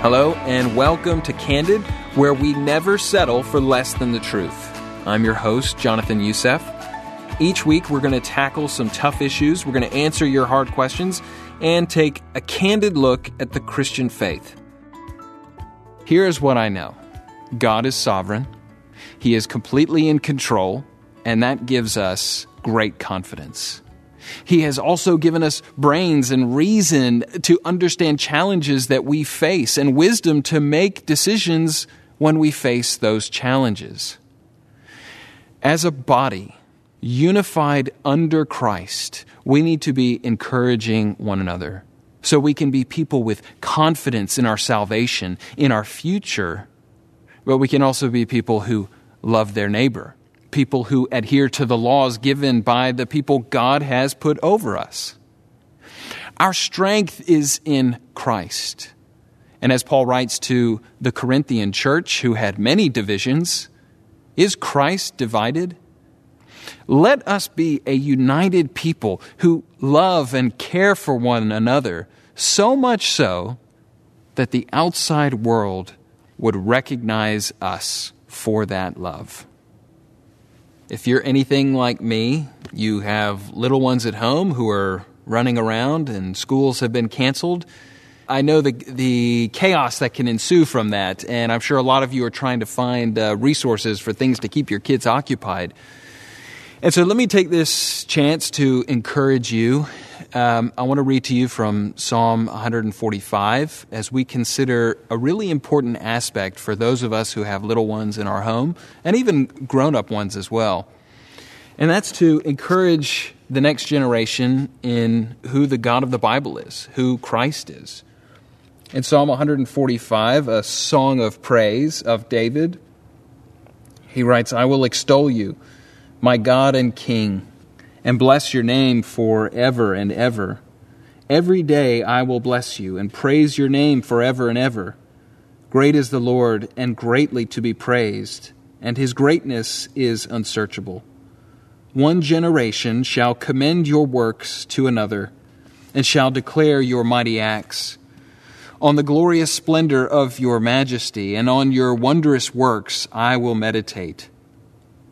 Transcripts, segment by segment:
Hello, and welcome to Candid, where we never settle for less than the truth. I'm your host, Jonathan Youssef. Each week, we're going to tackle some tough issues, we're going to answer your hard questions, and take a candid look at the Christian faith. Here is what I know God is sovereign, He is completely in control, and that gives us great confidence. He has also given us brains and reason to understand challenges that we face and wisdom to make decisions when we face those challenges. As a body, unified under Christ, we need to be encouraging one another so we can be people with confidence in our salvation, in our future, but we can also be people who love their neighbor people who adhere to the laws given by the people God has put over us. Our strength is in Christ. And as Paul writes to the Corinthian church, who had many divisions, is Christ divided? Let us be a united people who love and care for one another, so much so that the outside world would recognize us for that love. If you're anything like me, you have little ones at home who are running around and schools have been canceled. I know the, the chaos that can ensue from that, and I'm sure a lot of you are trying to find uh, resources for things to keep your kids occupied. And so let me take this chance to encourage you. Um, I want to read to you from Psalm 145 as we consider a really important aspect for those of us who have little ones in our home and even grown up ones as well. And that's to encourage the next generation in who the God of the Bible is, who Christ is. In Psalm 145, a song of praise of David, he writes, I will extol you my God and King, and bless your name forever and ever. Every day I will bless you and praise your name forever and ever. Great is the Lord, and greatly to be praised, and his greatness is unsearchable. One generation shall commend your works to another, and shall declare your mighty acts. On the glorious splendor of your majesty, and on your wondrous works I will meditate.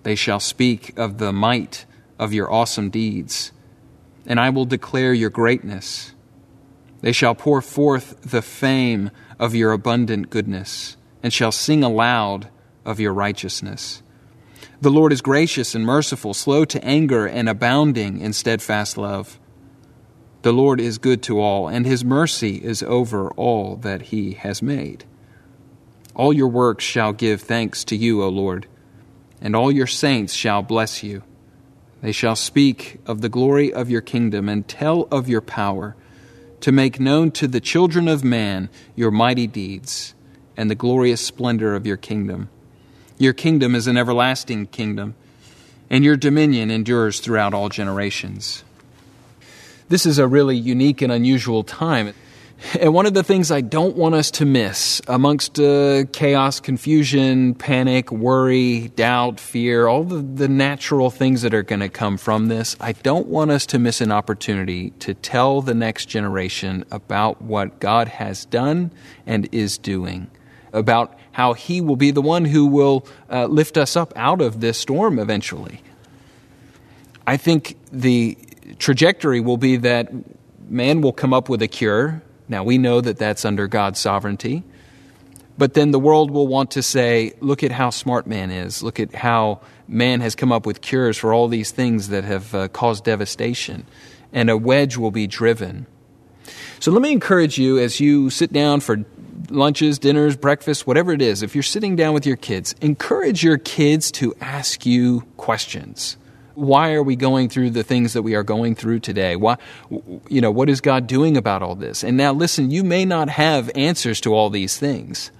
They shall speak of the might of your awesome deeds, and I will declare your greatness. They shall pour forth the fame of your abundant goodness, and shall sing aloud of your righteousness. The Lord is gracious and merciful, slow to anger, and abounding in steadfast love. The Lord is good to all, and his mercy is over all that he has made. All your works shall give thanks to you, O Lord and all your saints shall bless you. They shall speak of the glory of your kingdom and tell of your power, to make known to the children of man your mighty deeds and the glorious splendor of your kingdom. Your kingdom is an everlasting kingdom, and your dominion endures throughout all generations. This is a really unique and unusual time. And one of the things I don't want us to miss amongst uh, chaos, confusion, panic, worry, doubt, fear, all the, the natural things that are going to come from this, I don't want us to miss an opportunity to tell the next generation about what God has done and is doing, about how He will be the one who will uh, lift us up out of this storm eventually. I think the trajectory will be that man will come up with a cure now, we know that that's under God's sovereignty. But then the world will want to say, look at how smart man is. Look at how man has come up with cures for all these things that have uh, caused devastation. And a wedge will be driven. So let me encourage you as you sit down for lunches, dinners, breakfast, whatever it is, if you're sitting down with your kids, encourage your kids to ask you questions why are we going through the things that we are going through today? Why, you know, what is God doing about all this? And now listen, you may not have answers to all these things,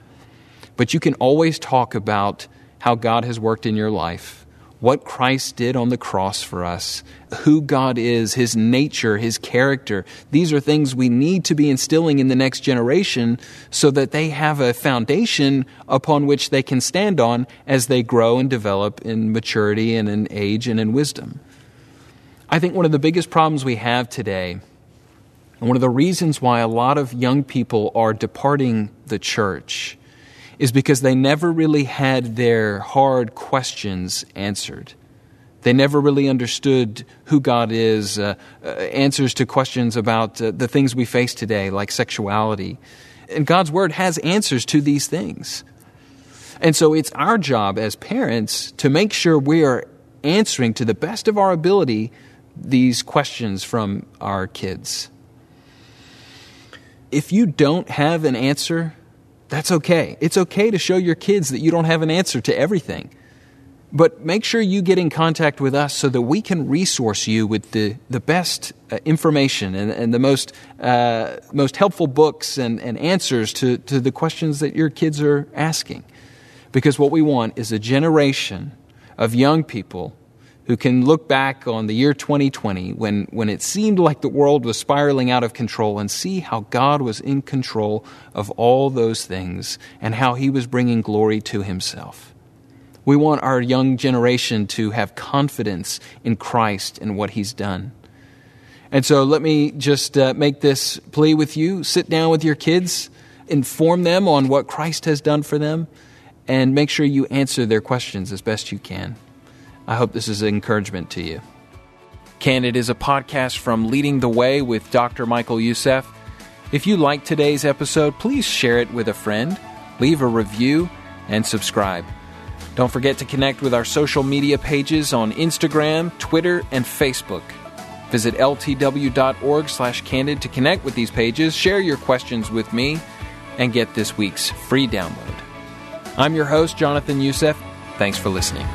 but you can always talk about how God has worked in your life what Christ did on the cross for us, who God is, His nature, His character. These are things we need to be instilling in the next generation so that they have a foundation upon which they can stand on as they grow and develop in maturity and in age and in wisdom. I think one of the biggest problems we have today And one of the reasons why a lot of young people are departing the church is because they never really had their hard questions answered. They never really understood who God is, uh, uh, answers to questions about uh, the things we face today, like sexuality. And God's Word has answers to these things. And so it's our job as parents to make sure we are answering to the best of our ability these questions from our kids. If you don't have an answer, that's okay. It's okay to show your kids that you don't have an answer to everything. But make sure you get in contact with us so that we can resource you with the, the best uh, information and, and the most, uh, most helpful books and, and answers to, to the questions that your kids are asking. Because what we want is a generation of young people who can look back on the year 2020 when, when it seemed like the world was spiraling out of control and see how God was in control of all those things and how He was bringing glory to Himself. We want our young generation to have confidence in Christ and what He's done. And so let me just uh, make this plea with you. Sit down with your kids, inform them on what Christ has done for them, and make sure you answer their questions as best you can. I hope this is encouragement to you. Candid is a podcast from Leading the Way with Dr. Michael Youssef. If you like today's episode, please share it with a friend, leave a review, and subscribe. Don't forget to connect with our social media pages on Instagram, Twitter, and Facebook. Visit ltw.org slash candid to connect with these pages, share your questions with me, and get this week's free download. I'm your host, Jonathan Youssef. Thanks for listening.